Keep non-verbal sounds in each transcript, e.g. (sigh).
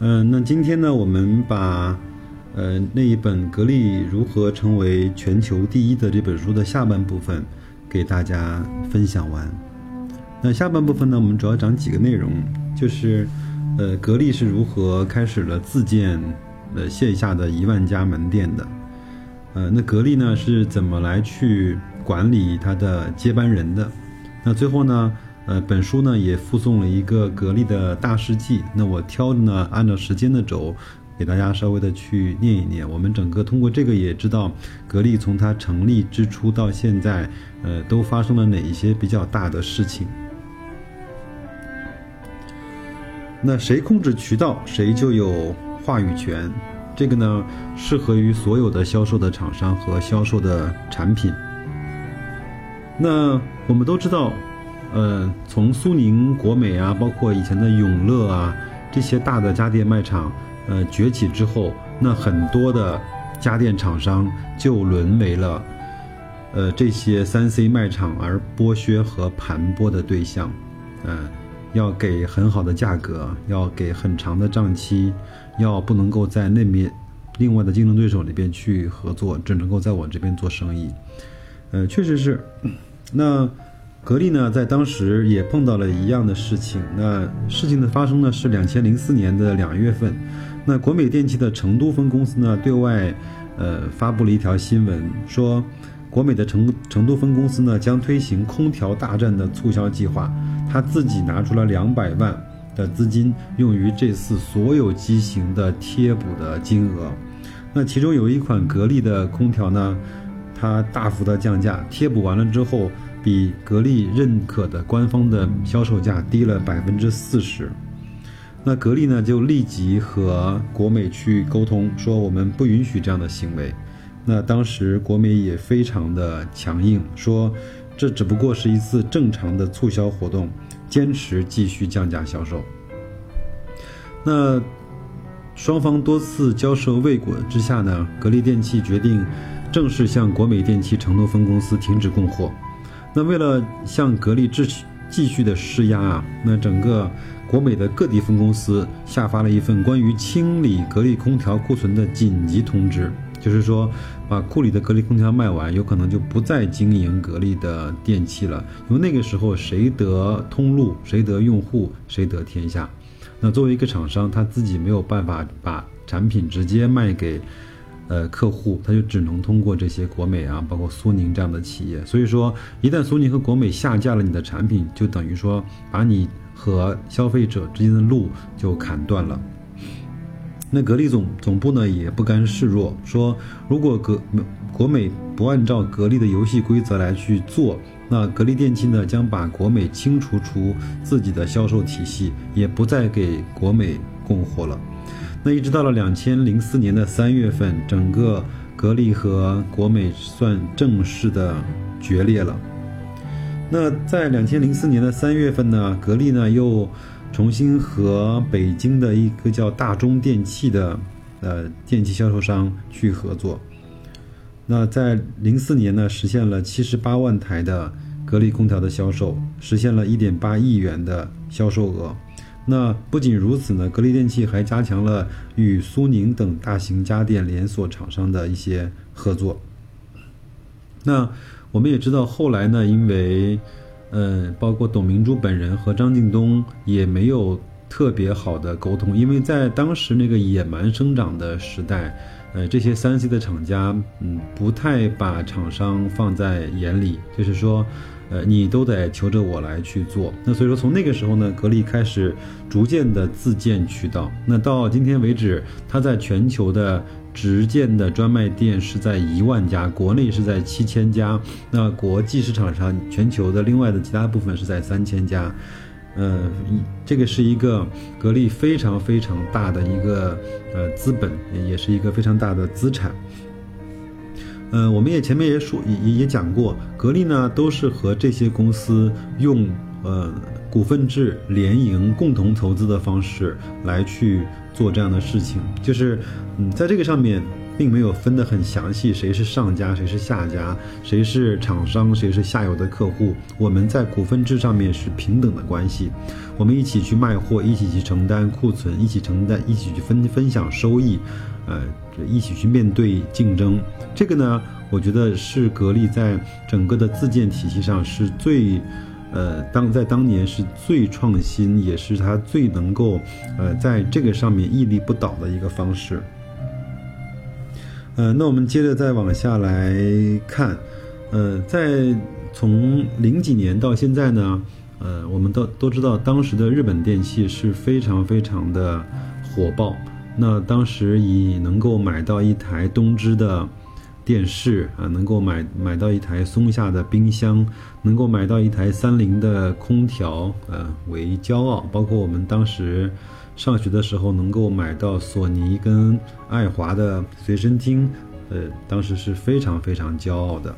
嗯，那今天呢，我们把呃那一本《格力如何成为全球第一》的这本书的下半部分给大家分享完。那下半部分呢，我们主要讲几个内容，就是呃格力是如何开始了自建呃线下的一万家门店的，呃那格力呢是怎么来去？管理他的接班人的，那最后呢，呃，本书呢也附送了一个格力的大事记。那我挑的呢，按照时间的轴，给大家稍微的去念一念。我们整个通过这个也知道，格力从它成立之初到现在，呃，都发生了哪一些比较大的事情。那谁控制渠道，谁就有话语权。这个呢，适合于所有的销售的厂商和销售的产品。那我们都知道，呃，从苏宁、国美啊，包括以前的永乐啊这些大的家电卖场，呃崛起之后，那很多的家电厂商就沦为了，呃这些三 C 卖场而剥削和盘剥的对象，呃，要给很好的价格，要给很长的账期，要不能够在那边另外的竞争对手里边去合作，只能够在我这边做生意。呃，确实是。那格力呢，在当时也碰到了一样的事情。那事情的发生呢，是两千零四年的两月份。那国美电器的成都分公司呢，对外呃发布了一条新闻，说国美的成成都分公司呢，将推行空调大战的促销计划。他自己拿出了两百万的资金，用于这次所有机型的贴补的金额。那其中有一款格力的空调呢。它大幅的降价，贴补完了之后，比格力认可的官方的销售价低了百分之四十。那格力呢，就立即和国美去沟通，说我们不允许这样的行为。那当时国美也非常的强硬，说这只不过是一次正常的促销活动，坚持继续降价销售。那双方多次交涉未果之下呢，格力电器决定。正式向国美电器成都分公司停止供货。那为了向格力继续继续的施压啊，那整个国美的各地分公司下发了一份关于清理格力空调库存的紧急通知，就是说把库里的格力空调卖完，有可能就不再经营格力的电器了。因为那个时候谁得通路，谁得用户，谁得天下。那作为一个厂商，他自己没有办法把产品直接卖给。呃，客户他就只能通过这些国美啊，包括苏宁这样的企业。所以说，一旦苏宁和国美下架了你的产品，就等于说把你和消费者之间的路就砍断了。那格力总总部呢也不甘示弱，说如果格国美不按照格力的游戏规则来去做，那格力电器呢将把国美清除出自己的销售体系，也不再给国美供货了。那一直到了两千零四年的三月份，整个格力和国美算正式的决裂了。那在两千零四年的三月份呢，格力呢又重新和北京的一个叫大中电器的呃电器销售商去合作。那在零四年呢，实现了七十八万台的格力空调的销售，实现了一点八亿元的销售额。那不仅如此呢，格力电器还加强了与苏宁等大型家电连锁厂商的一些合作。那我们也知道，后来呢，因为，呃，包括董明珠本人和张近东也没有特别好的沟通，因为在当时那个野蛮生长的时代，呃，这些三 C 的厂家，嗯，不太把厂商放在眼里，就是说。呃，你都得求着我来去做。那所以说，从那个时候呢，格力开始逐渐的自建渠道。那到今天为止，它在全球的直建的专卖店是在一万家，国内是在七千家。那国际市场上，全球的另外的其他部分是在三千家。呃，这个是一个格力非常非常大的一个呃资本，也是一个非常大的资产。呃，我们也前面也说也也讲过，格力呢都是和这些公司用呃股份制联营共同投资的方式来去做这样的事情，就是嗯在这个上面。并没有分得很详细，谁是上家，谁是下家，谁是厂商，谁是下游的客户。我们在股份制上面是平等的关系，我们一起去卖货，一起去承担库存，一起承担，一起去分分享收益，呃，一起去面对竞争。这个呢，我觉得是格力在整个的自建体系上是最，呃，当在当年是最创新，也是它最能够，呃，在这个上面屹立不倒的一个方式。呃，那我们接着再往下来看，呃，在从零几年到现在呢，呃，我们都都知道，当时的日本电器是非常非常的火爆。那当时以能够买到一台东芝的电视啊，能够买买到一台松下的冰箱，能够买到一台三菱的空调，呃，为骄傲。包括我们当时。上学的时候能够买到索尼跟爱华的随身听，呃，当时是非常非常骄傲的。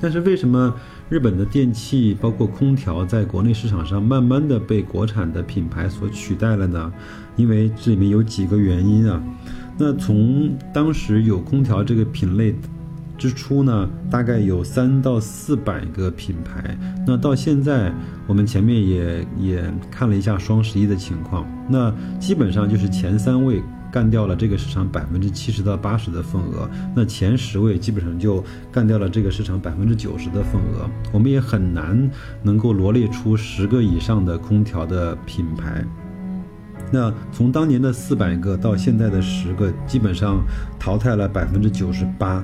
但是为什么日本的电器包括空调在国内市场上慢慢的被国产的品牌所取代了呢？因为这里面有几个原因啊。那从当时有空调这个品类。之初呢，大概有三到四百个品牌。那到现在，我们前面也也看了一下双十一的情况，那基本上就是前三位干掉了这个市场百分之七十到八十的份额，那前十位基本上就干掉了这个市场百分之九十的份额。我们也很难能够罗列出十个以上的空调的品牌。那从当年的四百个到现在的十个，基本上淘汰了百分之九十八。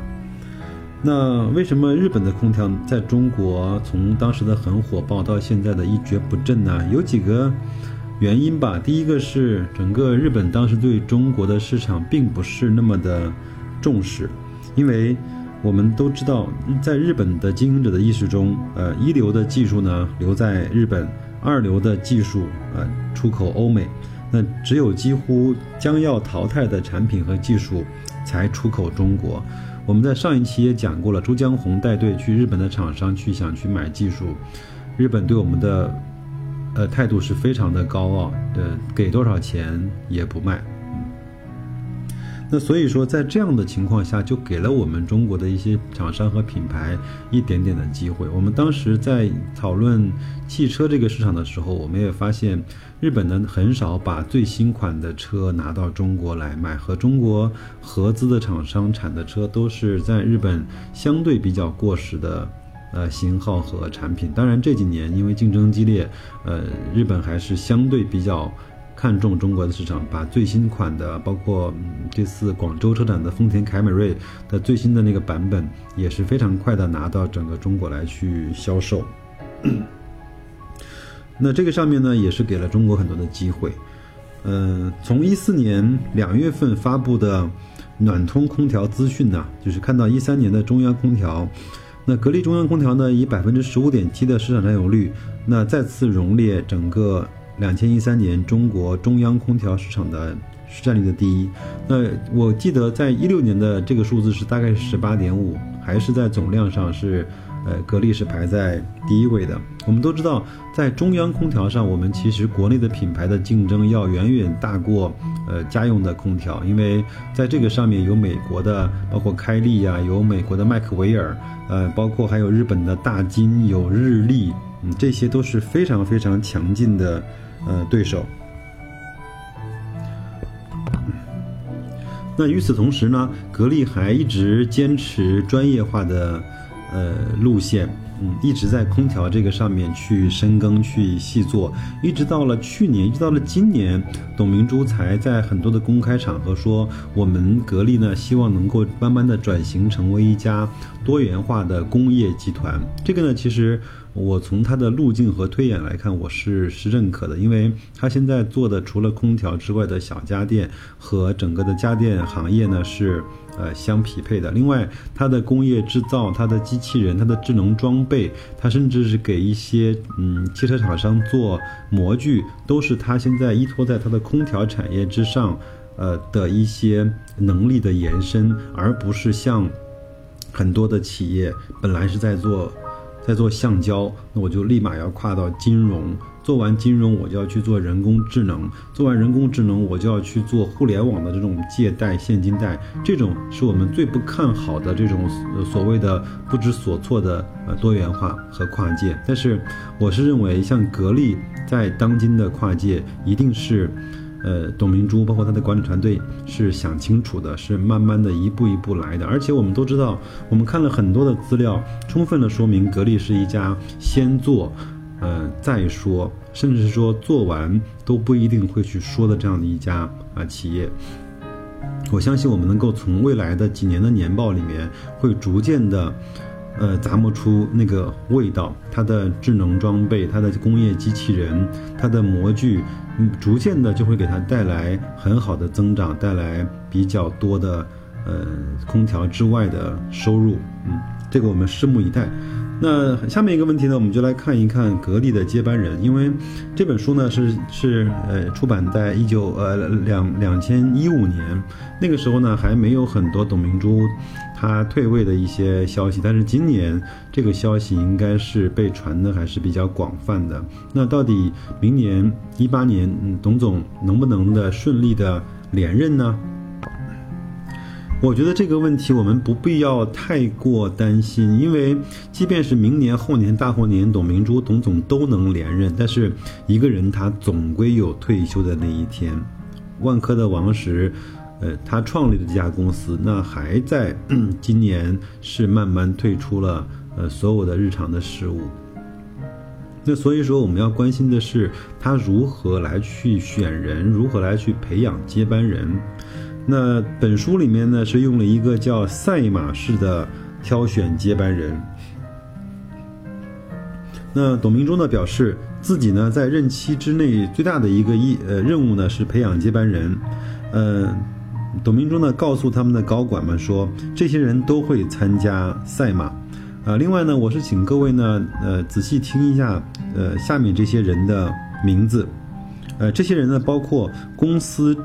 那为什么日本的空调在中国从当时的很火爆到现在的一蹶不振呢？有几个原因吧。第一个是整个日本当时对中国的市场并不是那么的重视，因为我们都知道，在日本的经营者的意识中，呃，一流的技术呢留在日本，二流的技术呃出口欧美，那只有几乎将要淘汰的产品和技术才出口中国。我们在上一期也讲过了，朱江红带队去日本的厂商去想去买技术，日本对我们的，呃态度是非常的高傲，的给多少钱也不卖。那所以说，在这样的情况下，就给了我们中国的一些厂商和品牌一点点的机会。我们当时在讨论汽车这个市场的时候，我们也发现，日本呢很少把最新款的车拿到中国来卖，和中国合资的厂商产的车都是在日本相对比较过时的，呃型号和产品。当然这几年因为竞争激烈，呃日本还是相对比较。看中中国的市场，把最新款的，包括这次广州车展的丰田凯美瑞的最新的那个版本，也是非常快的拿到整个中国来去销售。(clears throat) 那这个上面呢，也是给了中国很多的机会。嗯，从一四年两月份发布的暖通空调资讯呢，就是看到一三年的中央空调，那格力中央空调呢，以百分之十五点七的市场占有率，那再次荣列整个。两千一三年，中国中央空调市场的市占率的第一。那我记得在一六年的这个数字是大概是十八点五，还是在总量上是，呃，格力是排在第一位的。我们都知道，在中央空调上，我们其实国内的品牌的竞争要远远大过，呃，家用的空调，因为在这个上面有美国的，包括开利呀，有美国的麦克维尔，呃，包括还有日本的大金，有日立，嗯，这些都是非常非常强劲的。呃，对手。那与此同时呢，格力还一直坚持专业化的呃路线，嗯，一直在空调这个上面去深耕、去细做，一直到了去年，一直到了今年，董明珠才在很多的公开场合说，我们格力呢，希望能够慢慢的转型成为一家多元化的工业集团。这个呢，其实我从它的路径和推演来看，我是是认可的，因为它现在做的除了空调之外的小家电和整个的家电行业呢是呃相匹配的。另外，它的工业制造、它的机器人、它的智能装备，它甚至是给一些嗯汽车厂商做模具，都是它现在依托在它的空调产业之上，呃的一些能力的延伸，而不是像很多的企业本来是在做。在做橡胶，那我就立马要跨到金融，做完金融我就要去做人工智能，做完人工智能我就要去做互联网的这种借贷、现金贷，这种是我们最不看好的这种所谓的不知所措的呃多元化和跨界。但是我是认为，像格力在当今的跨界一定是。呃，董明珠包括他的管理团队是想清楚的，是慢慢的一步一步来的。而且我们都知道，我们看了很多的资料，充分的说明格力是一家先做，呃再说，甚至是说做完都不一定会去说的这样的一家啊企业。我相信我们能够从未来的几年的年报里面，会逐渐的。呃，咂摸出那个味道，它的智能装备，它的工业机器人，它的模具，逐渐的就会给它带来很好的增长，带来比较多的呃空调之外的收入，嗯，这个我们拭目以待。那下面一个问题呢，我们就来看一看格力的接班人，因为这本书呢是是呃出版在一九呃两两千一五年，那个时候呢还没有很多董明珠。他退位的一些消息，但是今年这个消息应该是被传的还是比较广泛的。那到底明年一八年，董总能不能的顺利的连任呢？我觉得这个问题我们不必要太过担心，因为即便是明年、后年、大后年，董明珠、董总都能连任，但是一个人他总归有退休的那一天。万科的王石。呃，他创立的这家公司，那还在 (clears throat) 今年是慢慢退出了呃所有的日常的事务。那所以说，我们要关心的是他如何来去选人，如何来去培养接班人。那本书里面呢，是用了一个叫赛马式的挑选接班人。那董明珠呢表示，自己呢在任期之内最大的一个一呃任务呢是培养接班人，嗯。董明珠呢告诉他们的高管们说，这些人都会参加赛马，呃，另外呢，我是请各位呢，呃，仔细听一下，呃，下面这些人的名字，呃，这些人呢包括公司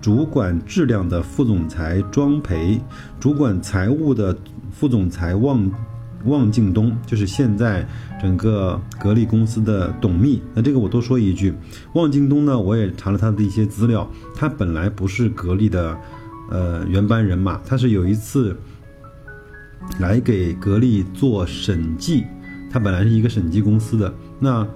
主管质量的副总裁庄培，主管财务的副总裁旺。汪敬东就是现在整个格力公司的董秘。那这个我多说一句，汪敬东呢，我也查了他的一些资料，他本来不是格力的，呃，原班人马，他是有一次来给格力做审计，他本来是一个审计公司的。那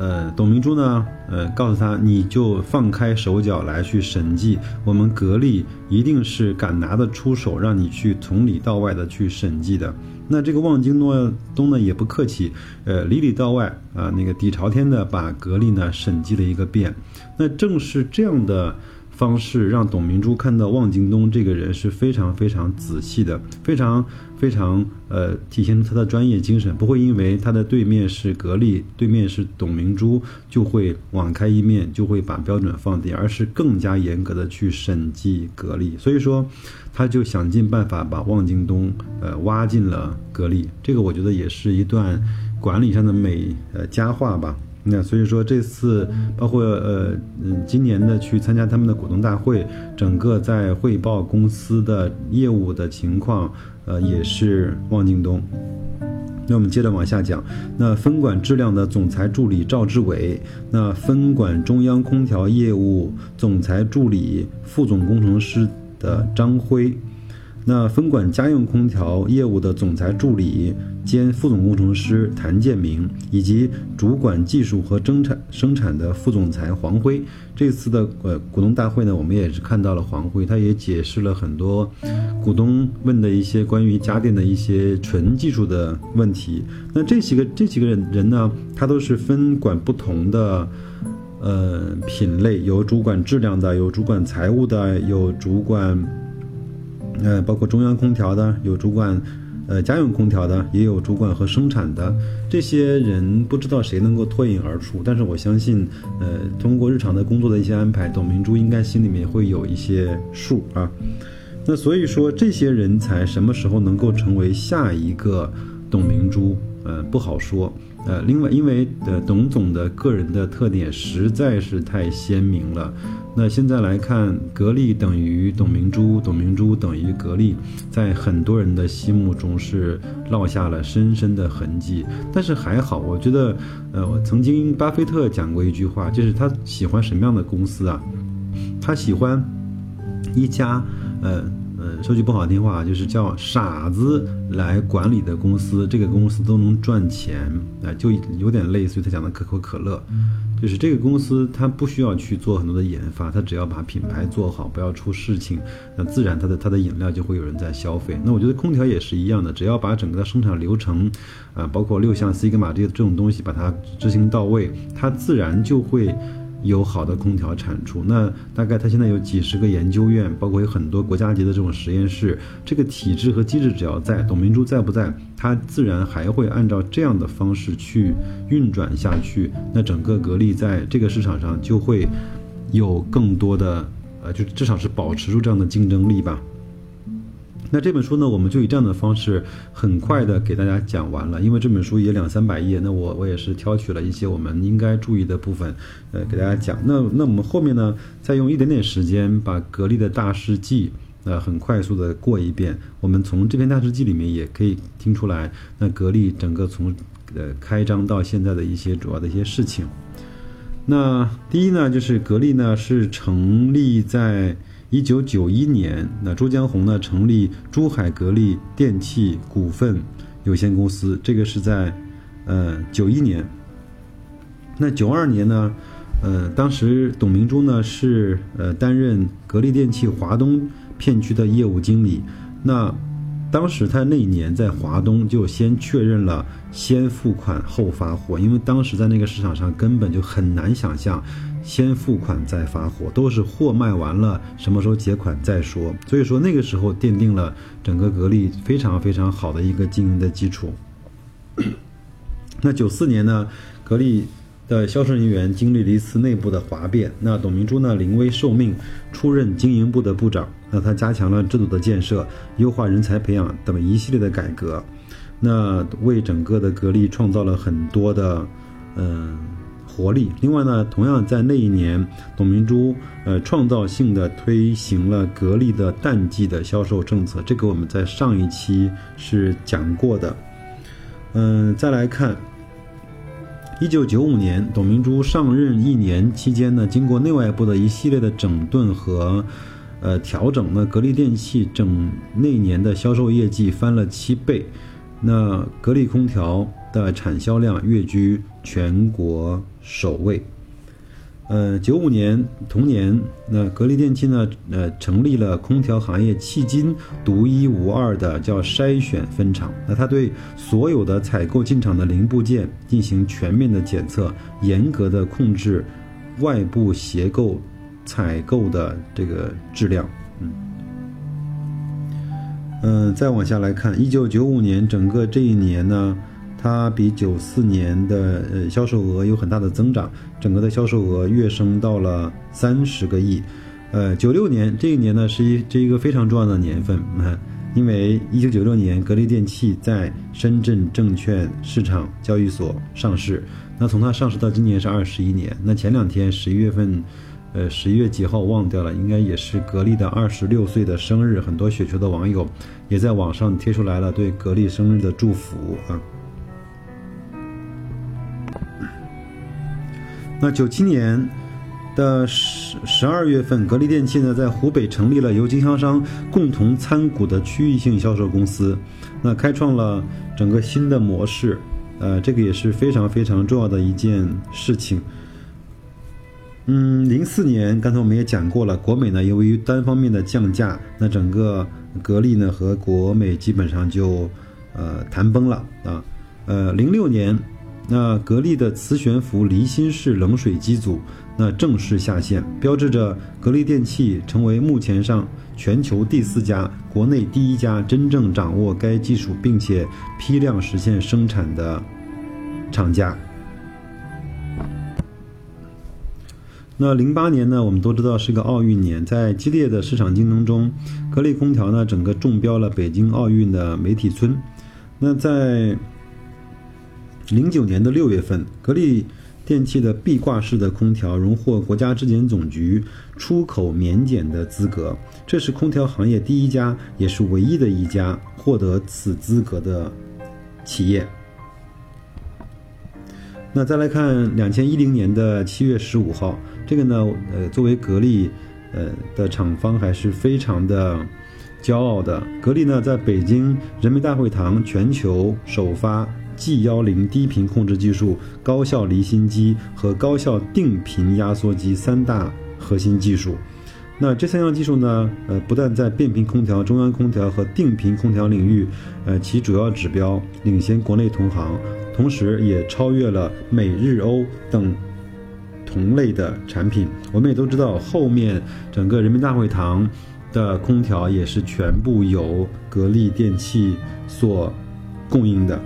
呃，董明珠呢，呃，告诉他，你就放开手脚来去审计，我们格力一定是敢拿得出手，让你去从里到外的去审计的。那这个望京诺东呢也不客气，呃，里里到外啊，那个底朝天的把格力呢审计了一个遍。那正是这样的方式，让董明珠看到望京东这个人是非常非常仔细的，非常非常呃，体现出他的专业精神，不会因为他的对面是格力，对面是董明珠，就会网开一面，就会把标准放低，而是更加严格的去审计格力。所以说。他就想尽办法把望京东呃挖进了格力，这个我觉得也是一段管理上的美呃佳话吧。那所以说这次包括呃嗯今年的去参加他们的股东大会，整个在汇报公司的业务的情况，呃也是望京东。那我们接着往下讲，那分管质量的总裁助理赵志伟，那分管中央空调业务总裁助理副总工程师。的张辉，那分管家用空调业务的总裁助理兼副总工程师谭建明，以及主管技术和生产生产的副总裁黄辉。这次的呃股东大会呢，我们也是看到了黄辉，他也解释了很多股东问的一些关于家电的一些纯技术的问题。那这几个这几个人人呢，他都是分管不同的。呃，品类有主管质量的，有主管财务的，有主管，呃，包括中央空调的，有主管，呃家用空调的，也有主管和生产的。这些人不知道谁能够脱颖而出，但是我相信，呃，通过日常的工作的一些安排，董明珠应该心里面会有一些数啊。那所以说，这些人才什么时候能够成为下一个董明珠？呃，不好说。呃，另外，因为呃，董总的个人的特点实在是太鲜明了。那现在来看，格力等于董明珠，董明珠等于格力，在很多人的心目中是落下了深深的痕迹。但是还好，我觉得，呃，我曾经巴菲特讲过一句话，就是他喜欢什么样的公司啊？他喜欢一家，呃。说句不好听话，就是叫傻子来管理的公司，这个公司都能赚钱，啊，就有点类似于他讲的可口可乐，就是这个公司它不需要去做很多的研发，它只要把品牌做好，不要出事情，那自然它的它的饮料就会有人在消费。那我觉得空调也是一样的，只要把整个生产流程，啊，包括六项 C 格玛这些这种东西把它执行到位，它自然就会。有好的空调产出，那大概它现在有几十个研究院，包括有很多国家级的这种实验室，这个体制和机制只要在，董明珠在不在，它自然还会按照这样的方式去运转下去。那整个格力在这个市场上就会有更多的，呃，就至少是保持住这样的竞争力吧。那这本书呢，我们就以这样的方式很快的给大家讲完了，因为这本书也两三百页，那我我也是挑取了一些我们应该注意的部分，呃，给大家讲。那那我们后面呢，再用一点点时间把格力的大事记，呃，很快速的过一遍。我们从这篇大事记里面也可以听出来，那格力整个从呃开张到现在的一些主要的一些事情。那第一呢，就是格力呢是成立在。一九九一年，那朱江洪呢成立珠海格力电器股份有限公司，这个是在，呃九一年。那九二年呢，呃当时董明珠呢是呃担任格力电器华东片区的业务经理，那当时他那一年在华东就先确认了先付款后发货，因为当时在那个市场上根本就很难想象。先付款再发货，都是货卖完了，什么时候结款再说。所以说那个时候奠定了整个格力非常非常好的一个经营的基础。那九四年呢，格力的销售人员经历了一次内部的哗变，那董明珠呢临危受命，出任经营部的部长。那他加强了制度的建设，优化人才培养等一系列的改革，那为整个的格力创造了很多的，嗯。活力。另外呢，同样在那一年，董明珠呃创造性的推行了格力的淡季的销售政策，这个我们在上一期是讲过的。嗯，再来看，一九九五年，董明珠上任一年期间呢，经过内外部的一系列的整顿和呃调整呢，格力电器整那年的销售业绩翻了七倍，那格力空调的产销量跃居全国。首位，呃，九五年同年，那格力电器呢，呃，成立了空调行业迄今独一无二的叫筛选分厂。那他对所有的采购进场的零部件进行全面的检测，严格的控制外部协购采购的这个质量。嗯，嗯，再往下来看，一九九五年整个这一年呢。它比九四年的呃销售额有很大的增长，整个的销售额跃升到了三十个亿。呃，九六年这一年呢是一这一个非常重要的年份啊，因为一九九六年格力电器在深圳证券市场交易所上市。那从它上市到今年是二十一年。那前两天十一月份，呃十一月几号忘掉了，应该也是格力的二十六岁的生日。很多雪球的网友也在网上贴出来了对格力生日的祝福啊。那九七年的十十二月份，格力电器呢在湖北成立了由经销商共同参股的区域性销售公司，那开创了整个新的模式，呃，这个也是非常非常重要的一件事情。嗯，零四年，刚才我们也讲过了，国美呢由于单方面的降价，那整个格力呢和国美基本上就呃谈崩了啊，呃，零六年。那格力的磁悬浮离心式冷水机组那正式下线，标志着格力电器成为目前上全球第四家、国内第一家真正掌握该技术并且批量实现生产的厂家。那零八年呢，我们都知道是个奥运年，在激烈的市场竞争中，格力空调呢整个中标了北京奥运的媒体村。那在零九年的六月份，格力电器的壁挂式的空调荣获国家质检总局出口免检的资格，这是空调行业第一家，也是唯一的一家获得此资格的企业。那再来看两千一零年的七月十五号。这个呢，呃，作为格力，呃的厂方还是非常的骄傲的。格力呢，在北京人民大会堂全球首发 G 幺零低频控制技术、高效离心机和高效定频压缩机三大核心技术。那这三项技术呢，呃，不但在变频空调、中央空调和定频空调领域，呃，其主要指标领先国内同行，同时也超越了美日欧等。同类的产品，我们也都知道，后面整个人民大会堂的空调也是全部由格力电器所供应的。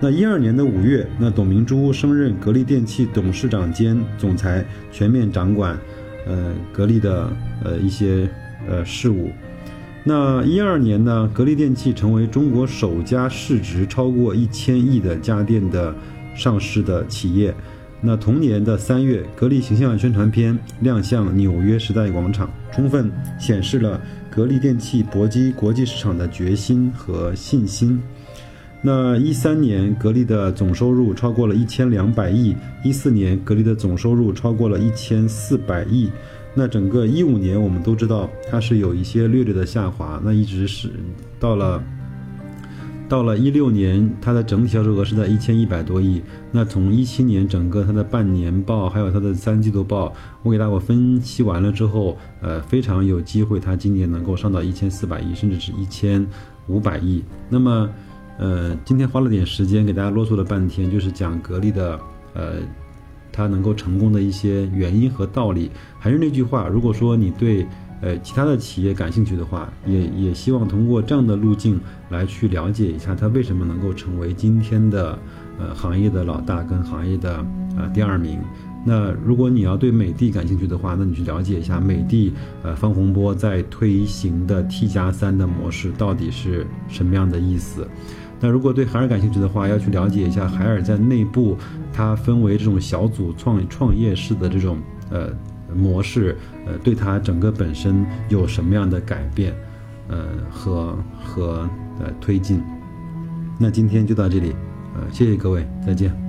那一二年的五月，那董明珠升任格力电器董事长兼总裁，全面掌管呃格力的呃一些呃事务。那一二年呢，格力电器成为中国首家市值超过一千亿的家电的上市的企业。那同年的三月，格力形象宣传片亮相纽约时代广场，充分显示了格力电器搏击国际市场的决心和信心。那一三年，格力的总收入超过了一千两百亿；一四年，格力的总收入超过了一千四百亿。那整个一五年，我们都知道它是有一些略略的下滑，那一直是到了。到了一六年，它的整体销售额是在一千一百多亿。那从一七年整个它的半年报，还有它的三季度报，我给大伙分析完了之后，呃，非常有机会，它今年能够上到一千四百亿，甚至是一千五百亿。那么，呃，今天花了点时间给大家啰嗦了半天，就是讲格力的，呃，它能够成功的一些原因和道理。还是那句话，如果说你对。呃，其他的企业感兴趣的话，也也希望通过这样的路径来去了解一下它为什么能够成为今天的呃行业的老大跟行业的呃第二名。那如果你要对美的感兴趣的话，那你去了解一下美的呃方洪波在推行的 T 加三的模式到底是什么样的意思。那如果对海尔感兴趣的话，要去了解一下海尔在内部它分为这种小组创创业式的这种呃。模式，呃，对它整个本身有什么样的改变，呃，和和呃推进？那今天就到这里，呃，谢谢各位，再见。